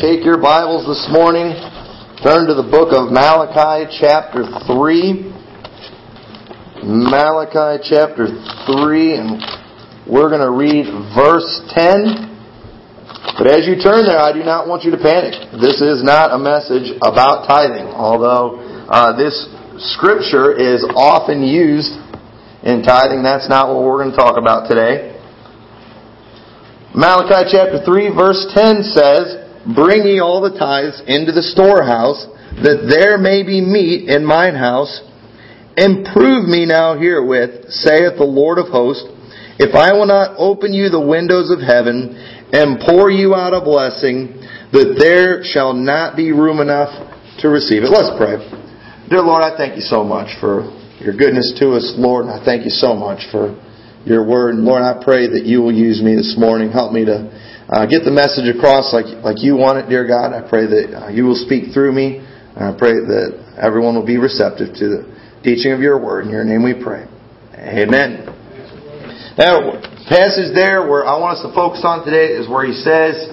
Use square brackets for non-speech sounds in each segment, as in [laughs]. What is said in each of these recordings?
Take your Bibles this morning, turn to the book of Malachi, chapter 3. Malachi, chapter 3, and we're going to read verse 10. But as you turn there, I do not want you to panic. This is not a message about tithing, although uh, this scripture is often used in tithing. That's not what we're going to talk about today. Malachi chapter 3 verse 10 says, Bring ye all the tithes into the storehouse, that there may be meat in mine house. And prove me now herewith, saith the Lord of hosts, if I will not open you the windows of heaven, and pour you out a blessing, that there shall not be room enough to receive it. Let's pray. Dear Lord, I thank you so much for your goodness to us, Lord, I thank you so much for your word. And Lord, I pray that you will use me this morning. Help me to uh, get the message across like, like you want it, dear God. I pray that uh, you will speak through me. And I pray that everyone will be receptive to the teaching of your word. In your name we pray. Amen. Now, passage there where I want us to focus on today is where he says,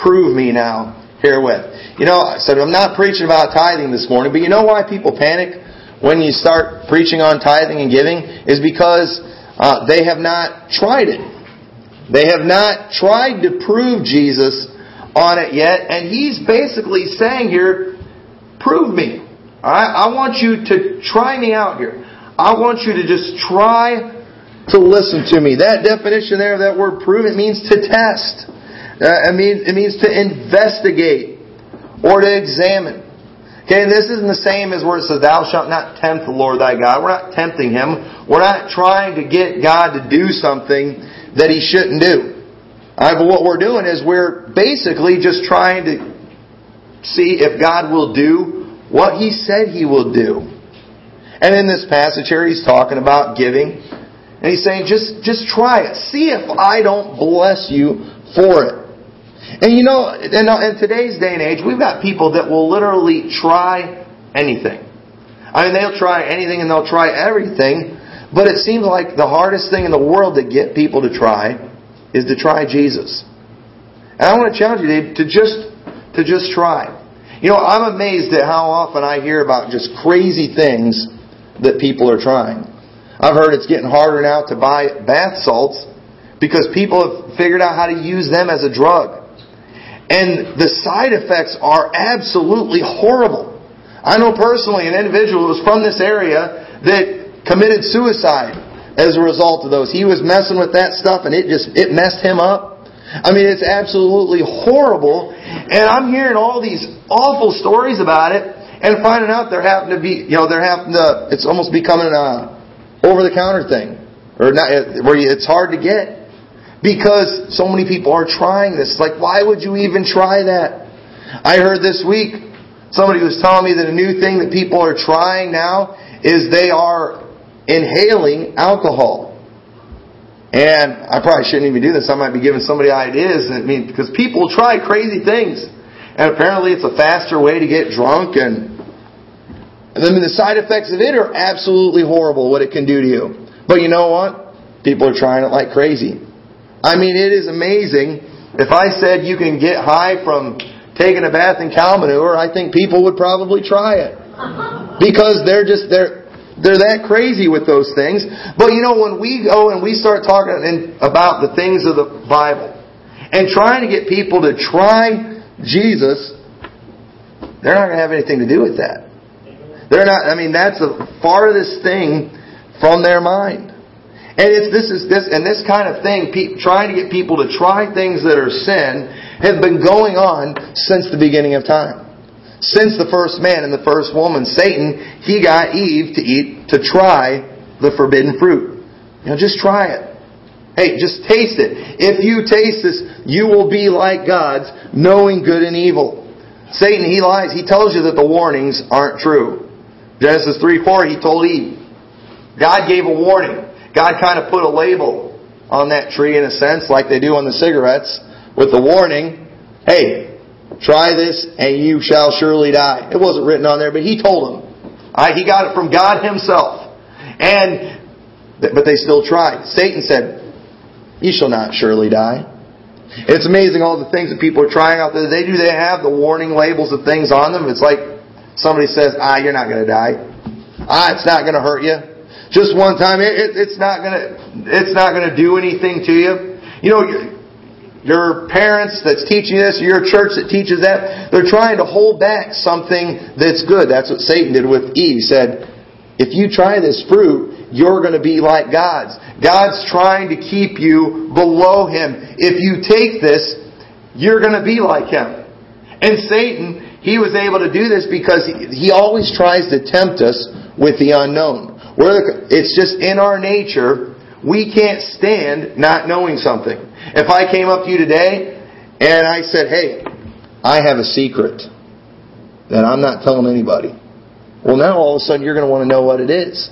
Prove me now herewith. You know, I said I'm not preaching about tithing this morning, but you know why people panic when you start preaching on tithing and giving? Is because uh, they have not tried it. They have not tried to prove Jesus on it yet. And he's basically saying here, prove me. Alright? I want you to try me out here. I want you to just try to listen to me. That definition there of that word prove, it means to test. Uh, it, means, it means to investigate or to examine. Okay, this isn't the same as where it says, Thou shalt not tempt the Lord thy God. We're not tempting him. We're not trying to get God to do something that he shouldn't do. Right, but what we're doing is we're basically just trying to see if God will do what He said He will do. And in this passage here, He's talking about giving. And He's saying, just, just try it. See if I don't bless you for it. And you know, in, uh, in today's day and age, we've got people that will literally try anything. I mean, they'll try anything and they'll try everything. But it seems like the hardest thing in the world to get people to try is to try Jesus. And I want to challenge you to just, to just try. You know, I'm amazed at how often I hear about just crazy things that people are trying. I've heard it's getting harder now to buy bath salts because people have figured out how to use them as a drug. And the side effects are absolutely horrible. I know personally an individual who was from this area that committed suicide as a result of those. He was messing with that stuff and it just, it messed him up. I mean, it's absolutely horrible. And I'm hearing all these awful stories about it and finding out they're having to be, you know, they're having to, it's almost becoming a over the counter thing. Or not, where it's hard to get. Because so many people are trying this. Like, why would you even try that? I heard this week, somebody was telling me that a new thing that people are trying now is they are inhaling alcohol. And I probably shouldn't even do this. I might be giving somebody ideas. I mean, because people try crazy things. And apparently it's a faster way to get drunk and and then the side effects of it are absolutely horrible what it can do to you. But you know what? People are trying it like crazy. I mean, it is amazing. If I said you can get high from taking a bath in cow manure, I think people would probably try it. [laughs] Because they're just, they're, they're that crazy with those things. But you know, when we go and we start talking about the things of the Bible and trying to get people to try Jesus, they're not going to have anything to do with that. They're not, I mean, that's the farthest thing from their mind. And this is this and this kind of thing, trying to get people to try things that are sin, has been going on since the beginning of time. Since the first man and the first woman, Satan, he got Eve to eat, to try the forbidden fruit. You know, just try it. Hey, just taste it. If you taste this, you will be like gods, knowing good and evil. Satan, he lies. He tells you that the warnings aren't true. Genesis 3 4, he told Eve. God gave a warning. God kind of put a label on that tree in a sense, like they do on the cigarettes, with the warning, hey, Try this and you shall surely die. It wasn't written on there, but he told them. He got it from God himself. And, but they still tried. Satan said, you shall not surely die. It's amazing all the things that people are trying out there. They do, they have the warning labels of things on them. It's like somebody says, ah, you're not going to die. Ah, it's not going to hurt you. Just one time, it, it, it's not to, it's not to do anything to you. You know, your parents that's teaching this, your church that teaches that, they're trying to hold back something that's good. That's what Satan did with Eve. He said, if you try this fruit, you're going to be like gods. God's trying to keep you below Him. If you take this, you're going to be like Him. And Satan, he was able to do this because he always tries to tempt us with the unknown. We're, it's just in our nature, we can't stand not knowing something. If I came up to you today and I said, hey, I have a secret that I'm not telling anybody. Well, now all of a sudden you're going to want to know what it is.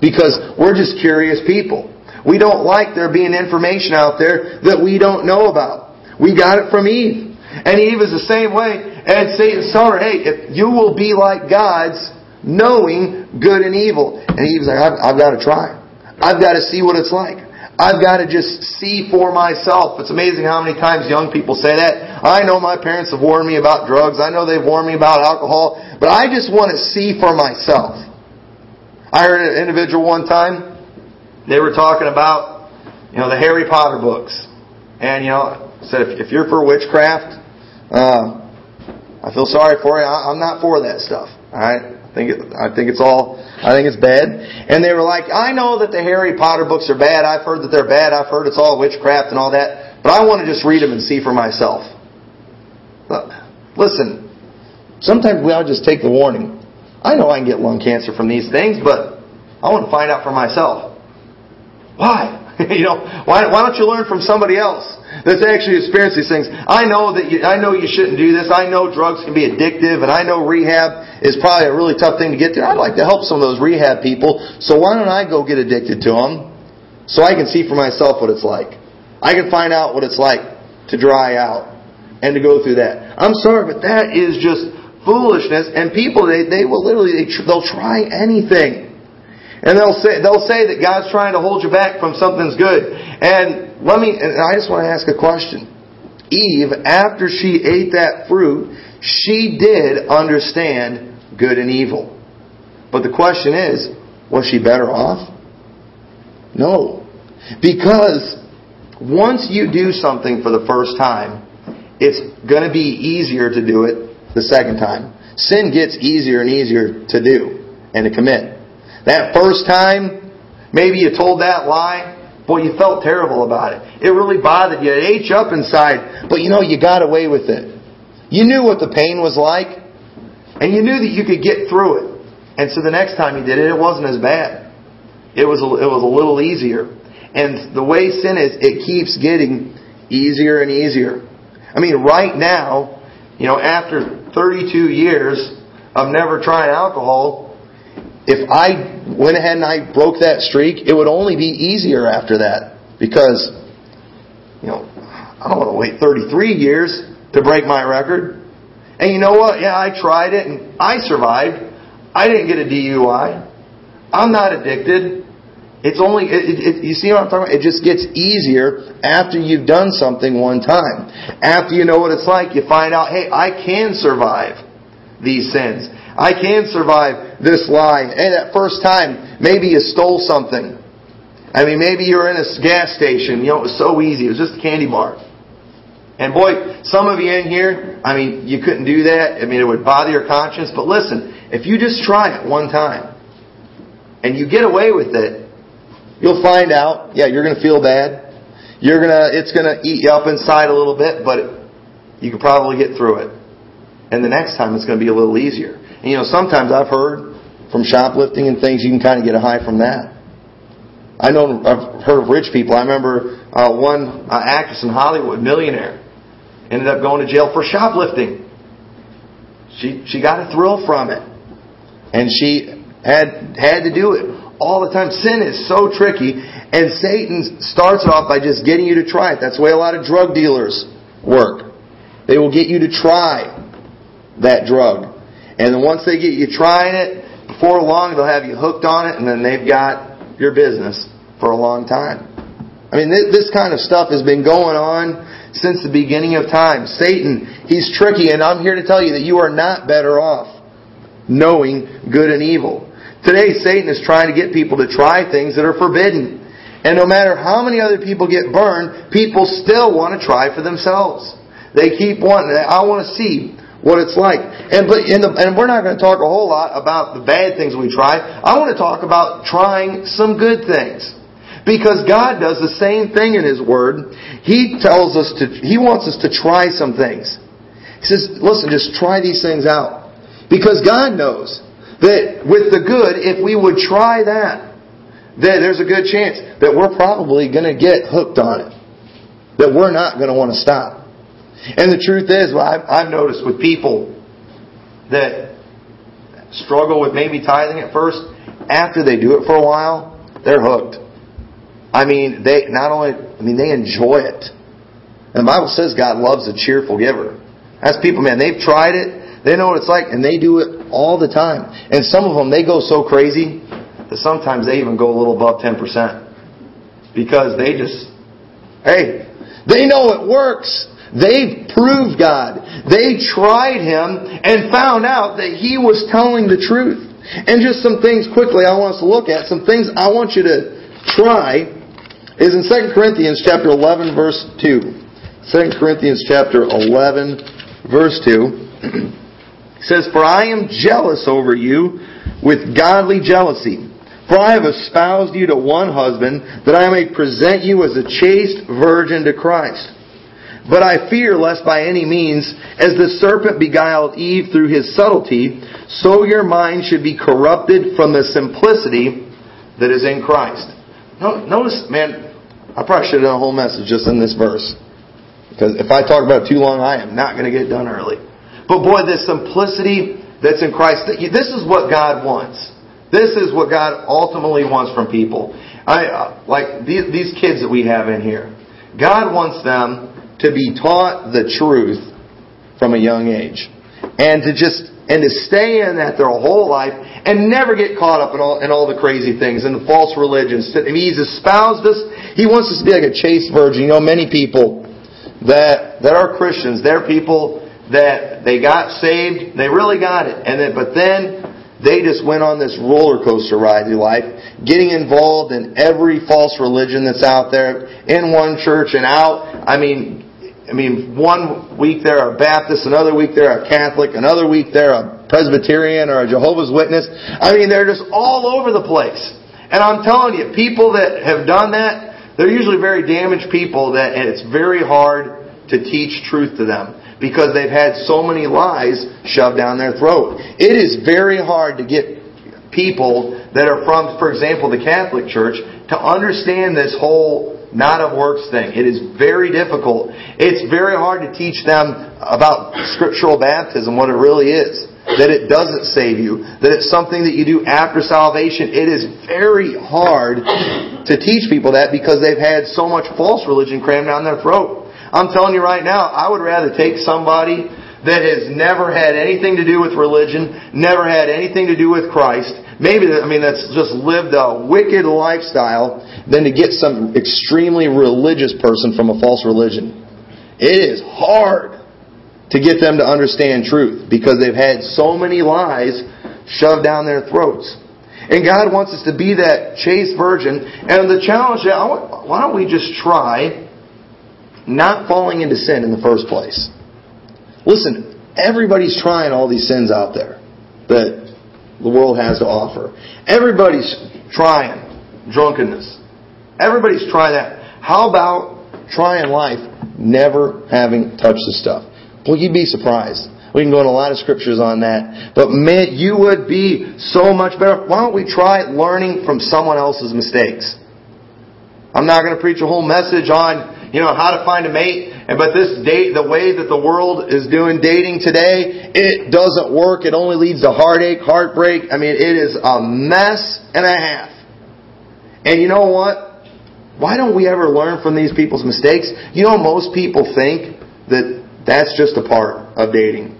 Because we're just curious people. We don't like there being information out there that we don't know about. We got it from Eve. And Eve is the same way. And Satan told her, hey, if you will be like gods, knowing good and evil. And he was like, I've, I've got to try. I've got to see what it's like. I've got to just see for myself. It's amazing how many times young people say that. I know my parents have warned me about drugs. I know they've warned me about alcohol. But I just want to see for myself. I heard an individual one time, they were talking about, you know, the Harry Potter books. And, you know, said, if, if you're for witchcraft, uh, I feel sorry for you. I, I'm not for that stuff. All right? I think it, I think it's all I think it's bad. And they were like, I know that the Harry Potter books are bad. I've heard that they're bad. I've heard it's all witchcraft and all that. But I want to just read them and see for myself. Uh, listen, sometimes we ought to just take the warning. I know I can get lung cancer from these things, but I want to find out for myself. Why? [laughs] you know, why, why don't you learn from somebody else that's actually experienced these things? I know that you, I know you shouldn't do this. I know drugs can be addictive, and I know rehab is probably a really tough thing to get through. I'd like to help some of those rehab people, so why don't I go get addicted to them so I can see for myself what it's like? I can find out what it's like to dry out and to go through that. I'm sorry, but that is just foolishness. And people, they, they will literally, they, they'll try anything. And they'll say, they'll say that God's trying to hold you back from something's good. And let me, and I just want to ask a question. Eve, after she ate that fruit, she did understand good and evil. But the question is, was she better off? No. Because once you do something for the first time, it's going to be easier to do it the second time. Sin gets easier and easier to do and to commit. That first time, maybe you told that lie, boy, you felt terrible about it. It really bothered you. It ate you up inside, but you know, you got away with it. You knew what the pain was like, and you knew that you could get through it. And so the next time you did it, it wasn't as bad. It was a, it was a little easier. And the way sin is, it keeps getting easier and easier. I mean, right now, you know, after 32 years of never trying alcohol, if I went ahead and I broke that streak, it would only be easier after that because, you know, I don't want to wait 33 years to break my record. And you know what? Yeah, I tried it and I survived. I didn't get a DUI. I'm not addicted. It's only, it, it, you see what I'm talking about? It just gets easier after you've done something one time. After you know what it's like, you find out, hey, I can survive these sins. I can survive this lie. And that first time, maybe you stole something. I mean, maybe you were in a gas station. You know, it was so easy. It was just a candy bar. And boy, some of you in here, I mean, you couldn't do that. I mean, it would bother your conscience. But listen, if you just try it one time and you get away with it, you'll find out, yeah, you're going to feel bad. You're going to, it's going to eat you up inside a little bit, but you can probably get through it. And the next time it's going to be a little easier. And you know, sometimes I've heard from shoplifting and things, you can kind of get a high from that. I know I've heard of rich people. I remember uh, one uh, actress in Hollywood, millionaire, ended up going to jail for shoplifting. She she got a thrill from it, and she had had to do it all the time. Sin is so tricky, and Satan starts off by just getting you to try it. That's the way a lot of drug dealers work. They will get you to try that drug. And then once they get you trying it, before long they'll have you hooked on it, and then they've got your business for a long time. I mean, this kind of stuff has been going on since the beginning of time. Satan, he's tricky, and I'm here to tell you that you are not better off knowing good and evil. Today, Satan is trying to get people to try things that are forbidden. And no matter how many other people get burned, people still want to try for themselves. They keep wanting, I want to see what it's like. And but the, and we're not going to talk a whole lot about the bad things we try. I want to talk about trying some good things. Because God does the same thing in His Word. He tells us to, He wants us to try some things. He says, listen, just try these things out. Because God knows that with the good, if we would try that, that there's a good chance that we're probably going to get hooked on it. That we're not going to want to stop. And the truth is, well, I've, I've noticed with people that struggle with maybe tithing at first, after they do it for a while, they're hooked. I mean, they not only, I mean, they enjoy it. And the Bible says God loves a cheerful giver. That's people, man, they've tried it, they know what it's like, and they do it all the time. And some of them, they go so crazy that sometimes they even go a little above 10%. Because they just, hey, they know it works. They proved God. They tried Him and found out that He was telling the truth. And just some things quickly I want us to look at. Some things I want you to try is in 2 Corinthians chapter 11 verse 2. 2 Corinthians chapter 11 verse 2 [clears throat] says, For I am jealous over you with godly jealousy. For I have espoused you to one husband, that I may present you as a chaste virgin to Christ. But I fear lest by any means, as the serpent beguiled Eve through his subtlety, so your mind should be corrupted from the simplicity that is in Christ. Notice, man, I probably should have done a whole message just in this verse. Because if I talk about it too long, I am not going to get done early. But boy, this simplicity that's in Christ, this is what God wants. This is what God ultimately wants from people. I, uh, like these, these kids that we have in here. God wants them to be taught the truth from a young age. And to just and to stay in that their whole life and never get caught up in all in all the crazy things and the false religions. Mean, he's espoused us. He wants us to be like a chaste virgin. You know, many people that that are Christians, they're people that they got saved, they really got it, and then but then they just went on this roller coaster ride through life, getting involved in every false religion that's out there, in one church and out. I mean, I mean, one week they're a Baptist, another week they're a Catholic, another week they're a Presbyterian or a Jehovah's Witness. I mean, they're just all over the place. And I'm telling you, people that have done that, they're usually very damaged people that, it's very hard to teach truth to them because they've had so many lies shoved down their throat. It is very hard to get people that are from, for example, the Catholic Church to understand this whole not of works thing. It is very difficult. It's very hard to teach them about scriptural baptism, what it really is. That it doesn't save you. That it's something that you do after salvation. It is very hard to teach people that because they've had so much false religion crammed down their throat. I'm telling you right now, I would rather take somebody that has never had anything to do with religion, never had anything to do with Christ, maybe, I mean, that's just lived a wicked lifestyle than to get some extremely religious person from a false religion. It is hard to get them to understand truth because they've had so many lies shoved down their throats. And God wants us to be that chaste virgin. And the challenge, why don't we just try not falling into sin in the first place? Listen, everybody's trying all these sins out there that the world has to offer. Everybody's trying drunkenness. Everybody's trying that. How about trying life never having touched the stuff? Well, you'd be surprised. We can go into a lot of scriptures on that. But man, you would be so much better. Why don't we try learning from someone else's mistakes? I'm not going to preach a whole message on, you know, how to find a mate. And but this date, the way that the world is doing dating today, it doesn't work. It only leads to heartache, heartbreak. I mean, it is a mess and a half. And you know what? Why don't we ever learn from these people's mistakes? You know, most people think that that's just a part of dating.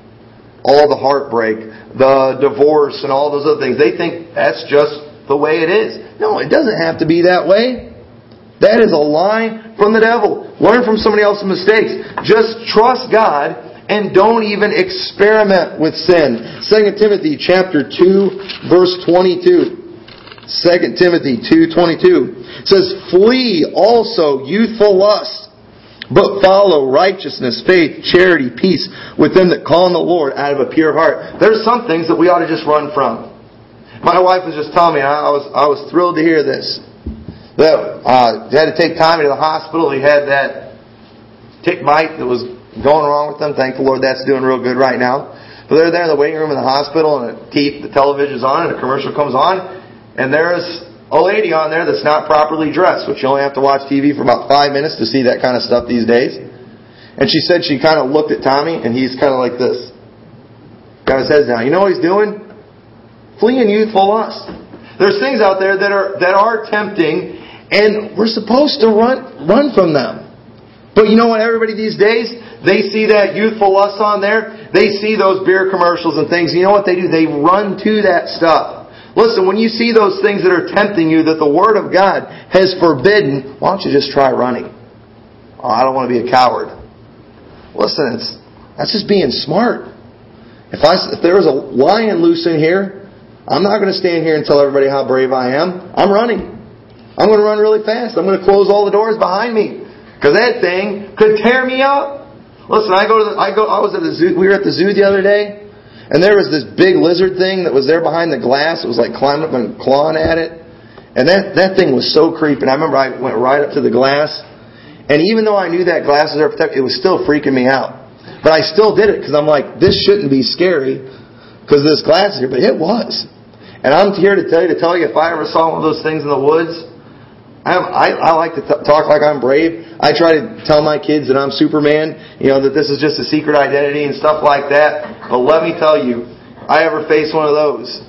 All the heartbreak, the divorce, and all those other things. They think that's just the way it is. No, it doesn't have to be that way. That is a lie from the devil. Learn from somebody else's mistakes. Just trust God and don't even experiment with sin. 2 Timothy chapter 2 verse 22. 2 Timothy 2:22 says flee also youthful lust but follow righteousness, faith, charity, peace with them that call on the Lord out of a pure heart. There's some things that we ought to just run from. My wife was just telling me, I was, I was thrilled to hear this that uh, had to take Tommy to the hospital. He had that tick bite that was going wrong with him. Thank the Lord that's doing real good right now. But they're there in the waiting room in the hospital, and the, the television's on, and a commercial comes on, and there's a lady on there that's not properly dressed, which you only have to watch TV for about five minutes to see that kind of stuff these days. And she said she kind of looked at Tommy, and he's kind of like this. Got his head down. You know what he's doing? Fleeing youthful lust. There's things out there that are that are tempting, and we're supposed to run, run from them. But you know what, everybody these days, they see that youthful lust on there. They see those beer commercials and things. You know what they do? They run to that stuff. Listen, when you see those things that are tempting you that the Word of God has forbidden, why don't you just try running? Oh, I don't want to be a coward. Listen, it's, that's just being smart. If I, if there was a lion loose in here, I'm not going to stand here and tell everybody how brave I am. I'm running. I'm going to run really fast. I'm going to close all the doors behind me. Because that thing could tear me up. Listen, I go to the, I go, I was at the zoo, we were at the zoo the other day, and there was this big lizard thing that was there behind the glass. It was like climbing up and clawing at it. And that, that thing was so creepy. And I remember I went right up to the glass, and even though I knew that glass was there protected, it was still freaking me out. But I still did it because I'm like, this shouldn't be scary because this glass is here, but it was. And I'm here to tell you, to tell you if I ever saw one of those things in the woods, I, I, I like to talk like I'm brave. I try to tell my kids that I'm Superman, you know, that this is just a secret identity and stuff like that. But let me tell you, I ever face one of those,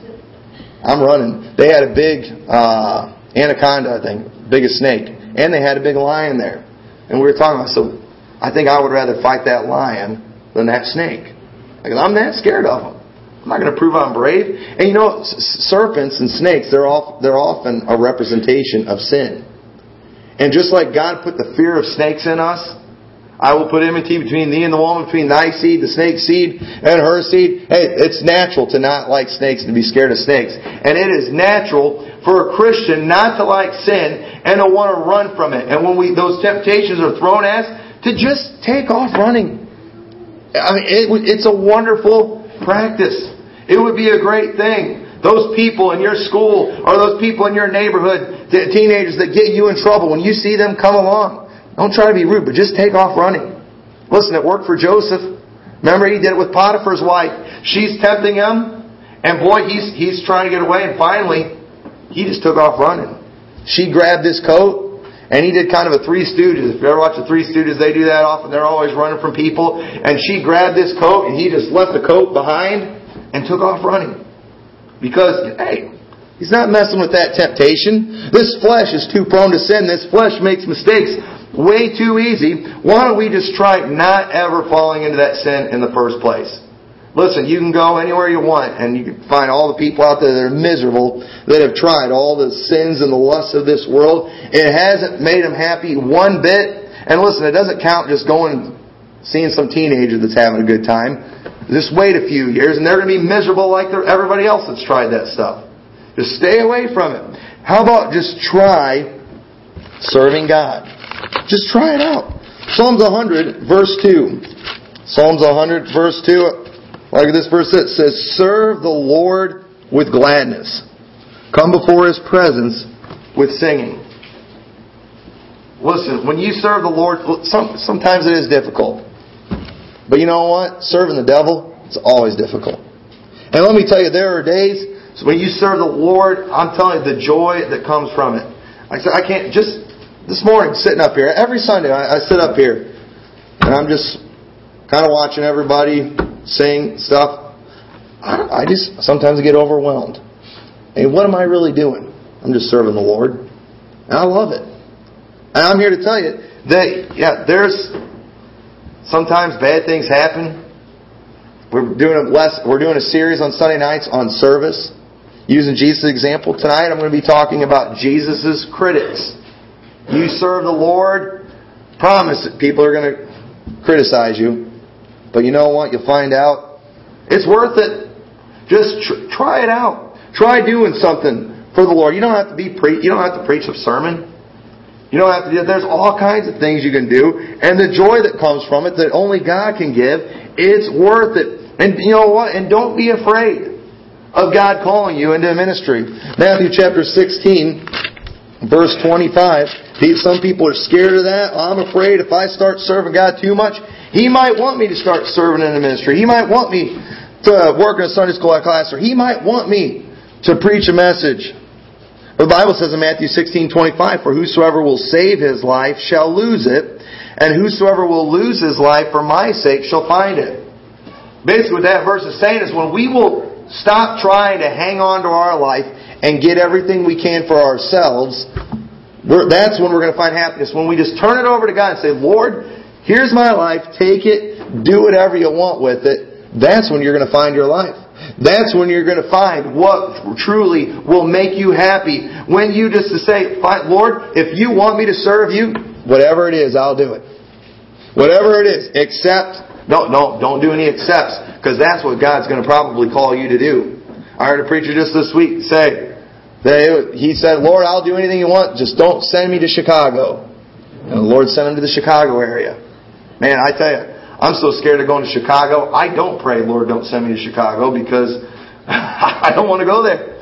I'm running. They had a big uh, anaconda, I think, biggest snake, and they had a big lion there. And we were talking about, so I think I would rather fight that lion than that snake. Because I'm that scared of them. I'm not going to prove I'm brave. And you know, serpents and snakes, they're, they're often a representation of sin. And just like God put the fear of snakes in us, I will put enmity between thee and the woman, between thy seed, the snake's seed, and her seed. Hey, it's natural to not like snakes and to be scared of snakes. And it is natural for a Christian not to like sin and to want to run from it. And when we, those temptations are thrown at us, to just take off running. I mean, it, it's a wonderful practice. It would be a great thing. Those people in your school or those people in your neighborhood, teenagers that get you in trouble, when you see them come along, don't try to be rude, but just take off running. Listen, it worked for Joseph. Remember, he did it with Potiphar's wife. She's tempting him, and boy, he's, he's trying to get away, and finally, he just took off running. She grabbed his coat, and he did kind of a Three Stooges. If you ever watch the Three Stooges, they do that often. They're always running from people. And she grabbed this coat, and he just left the coat behind and took off running. Because, hey, he's not messing with that temptation. This flesh is too prone to sin. This flesh makes mistakes way too easy. Why don't we just try not ever falling into that sin in the first place? Listen, you can go anywhere you want and you can find all the people out there that are miserable that have tried all the sins and the lusts of this world. It hasn't made them happy one bit. And listen, it doesn't count just going seeing some teenager that's having a good time. Just wait a few years and they're going to be miserable like everybody else that's tried that stuff. Just stay away from it. How about just try serving God? Just try it out. Psalms 100, verse 2. Psalms 100, verse 2. Like this verse it says, Serve the Lord with gladness. Come before His presence with singing. Listen, when you serve the Lord, sometimes it is difficult. But you know what? Serving the devil, it's always difficult. And let me tell you, there are days when you serve the Lord, I'm telling you the joy that comes from it. I said, I can't just this morning sitting up here. Every Sunday I, I sit up here and I'm just kind of watching everybody sing stuff. I, I just sometimes get overwhelmed. And what am I really doing? I'm just serving the Lord. And I love it. And I'm here to tell you that yeah, there's Sometimes bad things happen. We're doing a less, we're doing a series on Sunday nights on service. Using Jesus' example tonight, I'm going to be talking about Jesus' critics. You serve the Lord, promise that people are going to criticize you. But you know what? You'll find out it's worth it. Just tr- try it out. Try doing something for the Lord. You don't have to be pre- you don't have to preach a sermon. You don't have to do it. There's all kinds of things you can do. And the joy that comes from it that only God can give, it's worth it. And you know what? And don't be afraid of God calling you into ministry. Matthew chapter 16, verse 25. Some people are scared of that. I'm afraid if I start serving God too much, He might want me to start serving in the ministry. He might want me to work in a Sunday school class, or He might want me to preach a message. The Bible says in Matthew 16:25, "For whosoever will save his life shall lose it, and whosoever will lose his life for my sake shall find it." Basically, what that verse is saying is when we will stop trying to hang on to our life and get everything we can for ourselves, that's when we're going to find happiness. When we just turn it over to God and say, "Lord, here's my life. Take it. Do whatever you want with it." That's when you're going to find your life. That's when you're going to find what truly will make you happy. When you just to say, Lord, if you want me to serve you, whatever it is, I'll do it. Whatever it is, except, no, no, don't do any excepts, because that's what God's going to probably call you to do. I heard a preacher just this week say, They, he said, Lord, I'll do anything you want, just don't send me to Chicago. And the Lord sent him to the Chicago area. Man, I tell you, I'm so scared of going to Chicago. I don't pray, Lord, don't send me to Chicago because [laughs] I don't want to go there.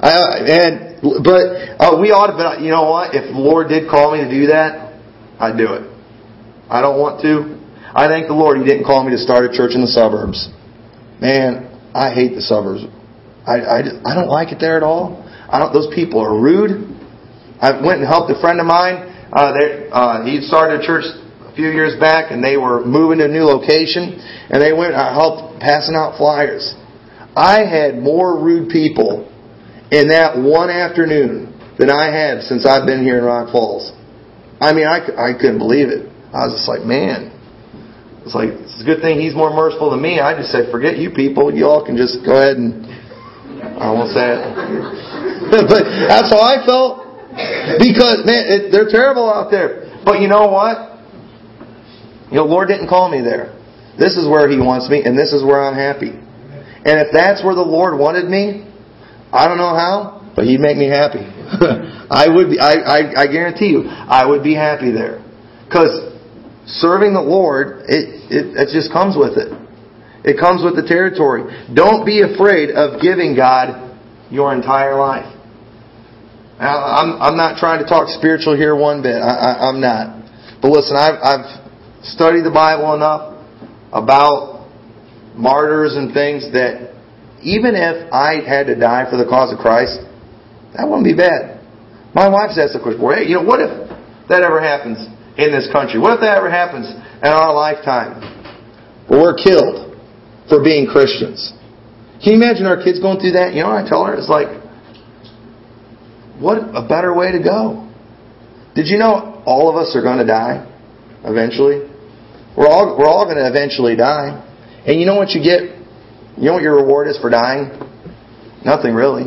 I, and but uh, we ought to. But you know what? If the Lord did call me to do that, I'd do it. I don't want to. I thank the Lord He didn't call me to start a church in the suburbs. Man, I hate the suburbs. I, I, I don't like it there at all. I don't. Those people are rude. I went and helped a friend of mine. Uh, they, uh, he started a church few years back, and they were moving to a new location. And they went. I helped passing out flyers. I had more rude people in that one afternoon than I have since I've been here in Rock Falls. I mean, I, I couldn't believe it. I was just like, man, it's like it's a good thing he's more merciful than me. I just said, forget you people. You all can just go ahead and I won't say it, [laughs] but that's how I felt because man, it, they're terrible out there. But you know what? You know, Lord didn't call me there. This is where He wants me, and this is where I'm happy. And if that's where the Lord wanted me, I don't know how, but He'd make me happy. [laughs] I would be, I, I, I guarantee you, I would be happy there. Because serving the Lord, it, it, it just comes with it. It comes with the territory. Don't be afraid of giving God your entire life. I'm, I'm not trying to talk spiritual here one bit. I, I, I'm not. But listen, I've, I've studied the Bible enough about martyrs and things that even if I had to die for the cause of Christ, that wouldn't be bad. My wife's asked the question, hey, you know, what if that ever happens in this country? What if that ever happens in our lifetime? Well, we're killed for being Christians. Can you imagine our kids going through that? You know what I tell her? It's like, what a better way to go. Did you know all of us are going to die eventually? We're all, we're all going to eventually die. And you know what you get you know what your reward is for dying? Nothing really.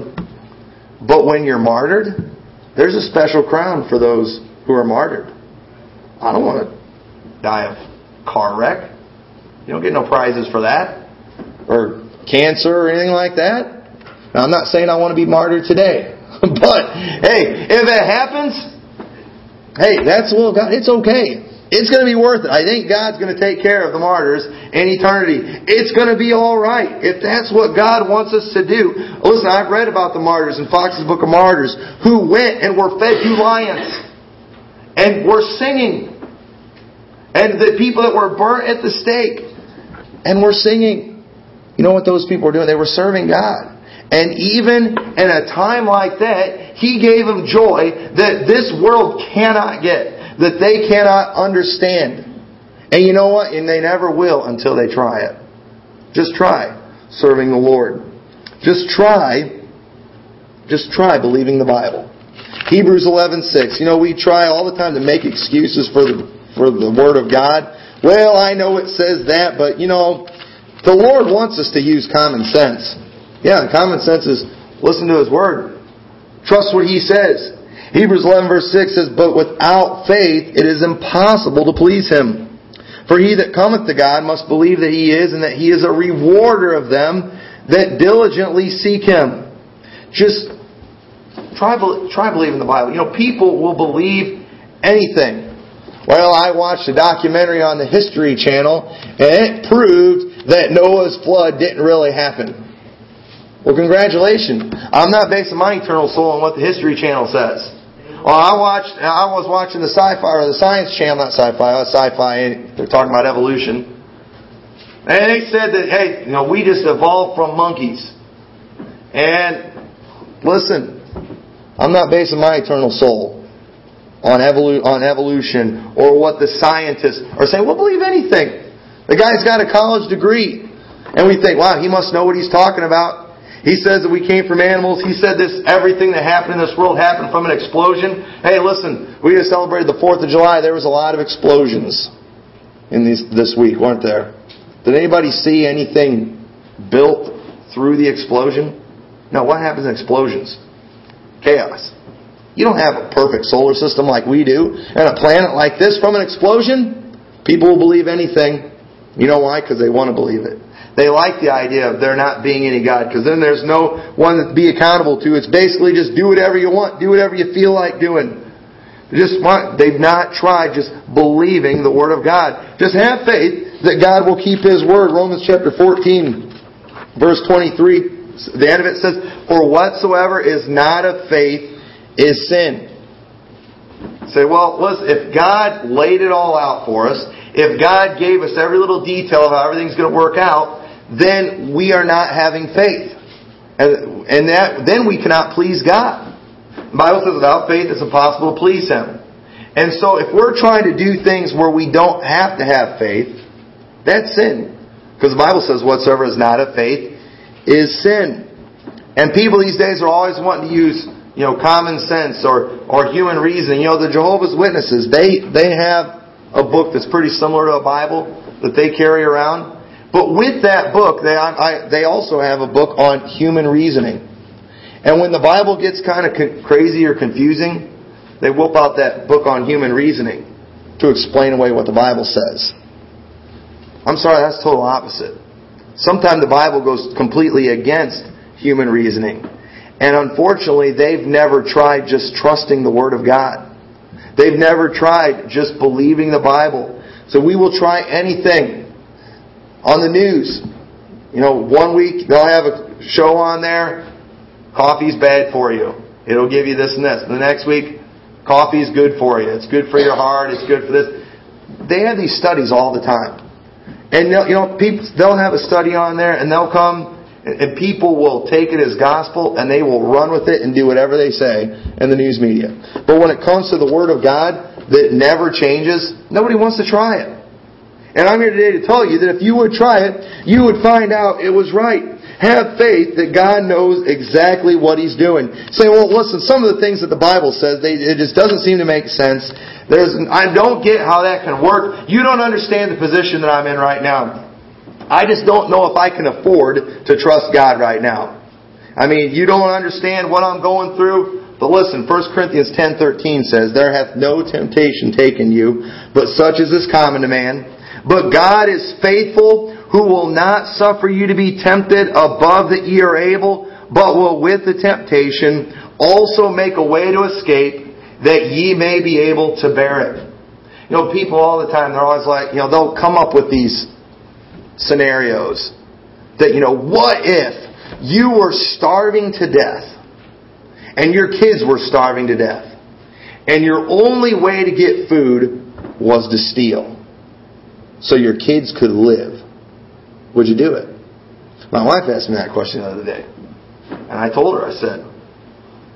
But when you're martyred, there's a special crown for those who are martyred. I don't want to die of car wreck. You don't get no prizes for that. Or cancer or anything like that. Now, I'm not saying I want to be martyred today. [laughs] but, hey, if it happens, hey, that's will God. It's okay. It's going to be worth it. I think God's going to take care of the martyrs in eternity. It's going to be all right if that's what God wants us to do. Listen, I've read about the martyrs in Fox's Book of Martyrs who went and were fed to lions and were singing. And the people that were burnt at the stake and were singing. You know what those people were doing? They were serving God. And even in a time like that, He gave them joy that this world cannot get that they cannot understand. And you know what? And they never will until they try it. Just try serving the Lord. Just try, just try believing the Bible. Hebrews 11:6. You know, we try all the time to make excuses for the for the word of God. Well, I know it says that, but you know, the Lord wants us to use common sense. Yeah, common sense is listen to his word. Trust what he says. Hebrews 11 verse 6 says, But without faith it is impossible to please him. For he that cometh to God must believe that he is, and that he is a rewarder of them that diligently seek him. Just try, try believing the Bible. You know, people will believe anything. Well, I watched a documentary on the History Channel, and it proved that Noah's flood didn't really happen. Well, congratulations. I'm not basing my eternal soul on what the History Channel says. Well, I watched. I was watching the sci-fi or the Science Channel, not sci-fi. Uh, sci-fi. They're talking about evolution, and they said that hey, you know, we just evolved from monkeys. And listen, I'm not basing my eternal soul on, evolu- on evolution or what the scientists are saying. We'll believe anything. The guy's got a college degree, and we think, wow, he must know what he's talking about. He says that we came from animals. He said this everything that happened in this world happened from an explosion. Hey, listen, we just celebrated the 4th of July. There was a lot of explosions in these, this week, weren't there? Did anybody see anything built through the explosion? No, what happens in explosions? Chaos. You don't have a perfect solar system like we do, and a planet like this from an explosion. People will believe anything. You know why? Because they want to believe it. They like the idea of there not being any God because then there's no one to be accountable to. It's basically just do whatever you want, do whatever you feel like doing. Just want, they've not tried just believing the Word of God. Just have faith that God will keep His Word. Romans chapter 14, verse 23, the end of it says, For whatsoever is not of faith is sin. Say, well, listen, if God laid it all out for us, if God gave us every little detail of how everything's going to work out, then we are not having faith. And, and that, then we cannot please God. The Bible says without faith it's impossible to please Him. And so if we're trying to do things where we don't have to have faith, that's sin. Because the Bible says whatsoever is not of faith is sin. And people these days are always wanting to use, you know, common sense or, or human reasoning. You know, the Jehovah's Witnesses, they, they have a book that's pretty similar to a Bible that they carry around. But with that book, they, I, they also have a book on human reasoning. And when the Bible gets kind of crazy or confusing, they whip out that book on human reasoning to explain away what the Bible says. I'm sorry, that's total opposite. Sometimes the Bible goes completely against human reasoning. And unfortunately, they've never tried just trusting the Word of God. They've never tried just believing the Bible. So we will try anything on the news. You know, one week they'll have a show on there, coffee's bad for you. It'll give you this and this. The next week, coffee's good for you. It's good for your heart. It's good for this. They have these studies all the time. And you know, people, they'll have a study on there and they'll come and people will take it as gospel and they will run with it and do whatever they say in the news media. But when it comes to the Word of God that never changes, nobody wants to try it. And I'm here today to tell you that if you would try it, you would find out it was right. Have faith that God knows exactly what He's doing. Say, well, listen, some of the things that the Bible says, they, it just doesn't seem to make sense. There's, I don't get how that can work. You don't understand the position that I'm in right now. I just don't know if I can afford to trust God right now. I mean, you don't understand what I'm going through. But listen, 1 Corinthians 10:13 says, "There hath no temptation taken you, but such as is common to man. But God is faithful, who will not suffer you to be tempted above that ye are able, but will with the temptation also make a way to escape, that ye may be able to bear it." You know, people all the time, they're always like, you know, they'll come up with these scenarios. That, you know, what if you were starving to death and your kids were starving to death and your only way to get food was to steal so your kids could live? Would you do it? My wife asked me that question the other day. And I told her, I said,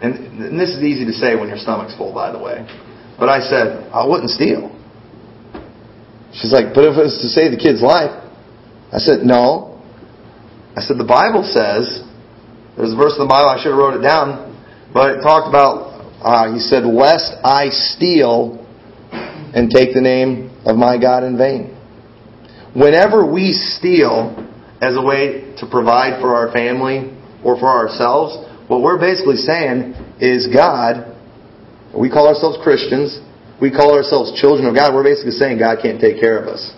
and, and this is easy to say when your stomach's full, by the way. But I said, I wouldn't steal. She's like, but if it was to save the kid's life, I said, no. I said, the Bible says, there's a verse in the Bible, I should have wrote it down, but it talked about, uh, he said, lest I steal and take the name of my God in vain. Whenever we steal as a way to provide for our family or for ourselves, what we're basically saying is God, we call ourselves Christians, we call ourselves children of God, we're basically saying God can't take care of us.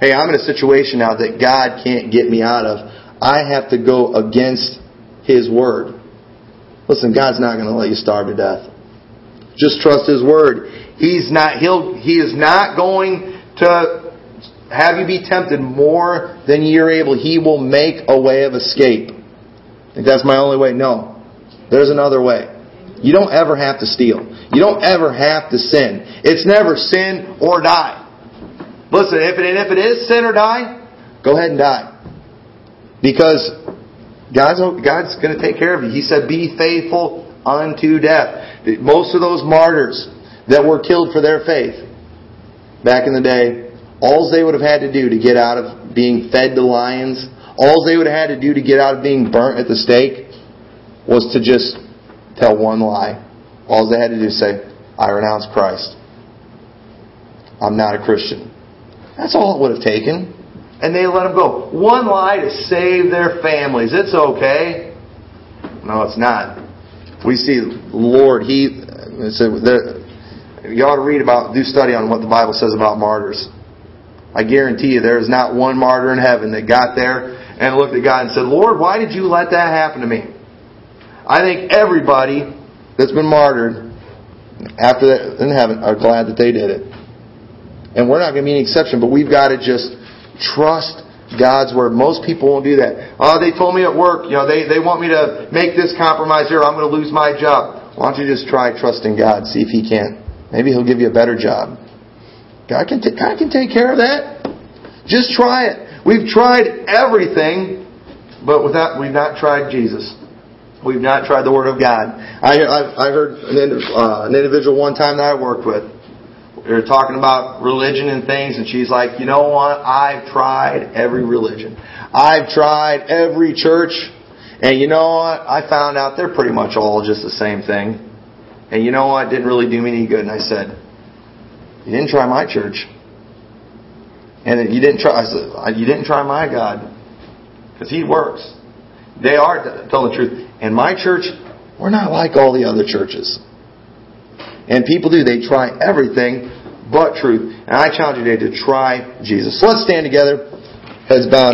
Hey, I'm in a situation now that God can't get me out of. I have to go against His Word. Listen, God's not going to let you starve to death. Just trust His Word. He's not, he'll, He is not going to have you be tempted more than you're able. He will make a way of escape. I Think that's my only way? No. There's another way. You don't ever have to steal. You don't ever have to sin. It's never sin or die. Listen, if it, if it is sin or die, go ahead and die. Because God's, God's going to take care of you. He said, be faithful unto death. Most of those martyrs that were killed for their faith back in the day, all they would have had to do to get out of being fed to lions, all they would have had to do to get out of being burnt at the stake was to just tell one lie. All they had to do is say, I renounce Christ. I'm not a Christian. That's all it would have taken. And they let them go. One lie to save their families. It's okay. No, it's not. We see Lord, He said you ought to read about, do study on what the Bible says about martyrs. I guarantee you there is not one martyr in heaven that got there and looked at God and said, Lord, why did you let that happen to me? I think everybody that's been martyred after that in heaven are glad that they did it. And we're not going to be an exception, but we've got to just trust God's word. Most people won't do that. Oh, they told me at work, you know, they, they want me to make this compromise here. I'm going to lose my job. Why don't you just try trusting God, see if He can't. Maybe He'll give you a better job. God can, t- God can take care of that. Just try it. We've tried everything, but without, we've not tried Jesus. We've not tried the Word of God. I, I, I heard an, uh, an individual one time that I worked with. We were talking about religion and things, and she's like, you know what? I've tried every religion. I've tried every church, and you know what? I found out they're pretty much all just the same thing. And you know what? It didn't really do me any good. And I said, you didn't try my church. And you didn't try, said, you didn't try my God. Because He works. They are telling the truth. And my church, we're not like all the other churches. And people do. They try everything but truth. And I challenge you today to try Jesus. So let's stand together. Heads bowed.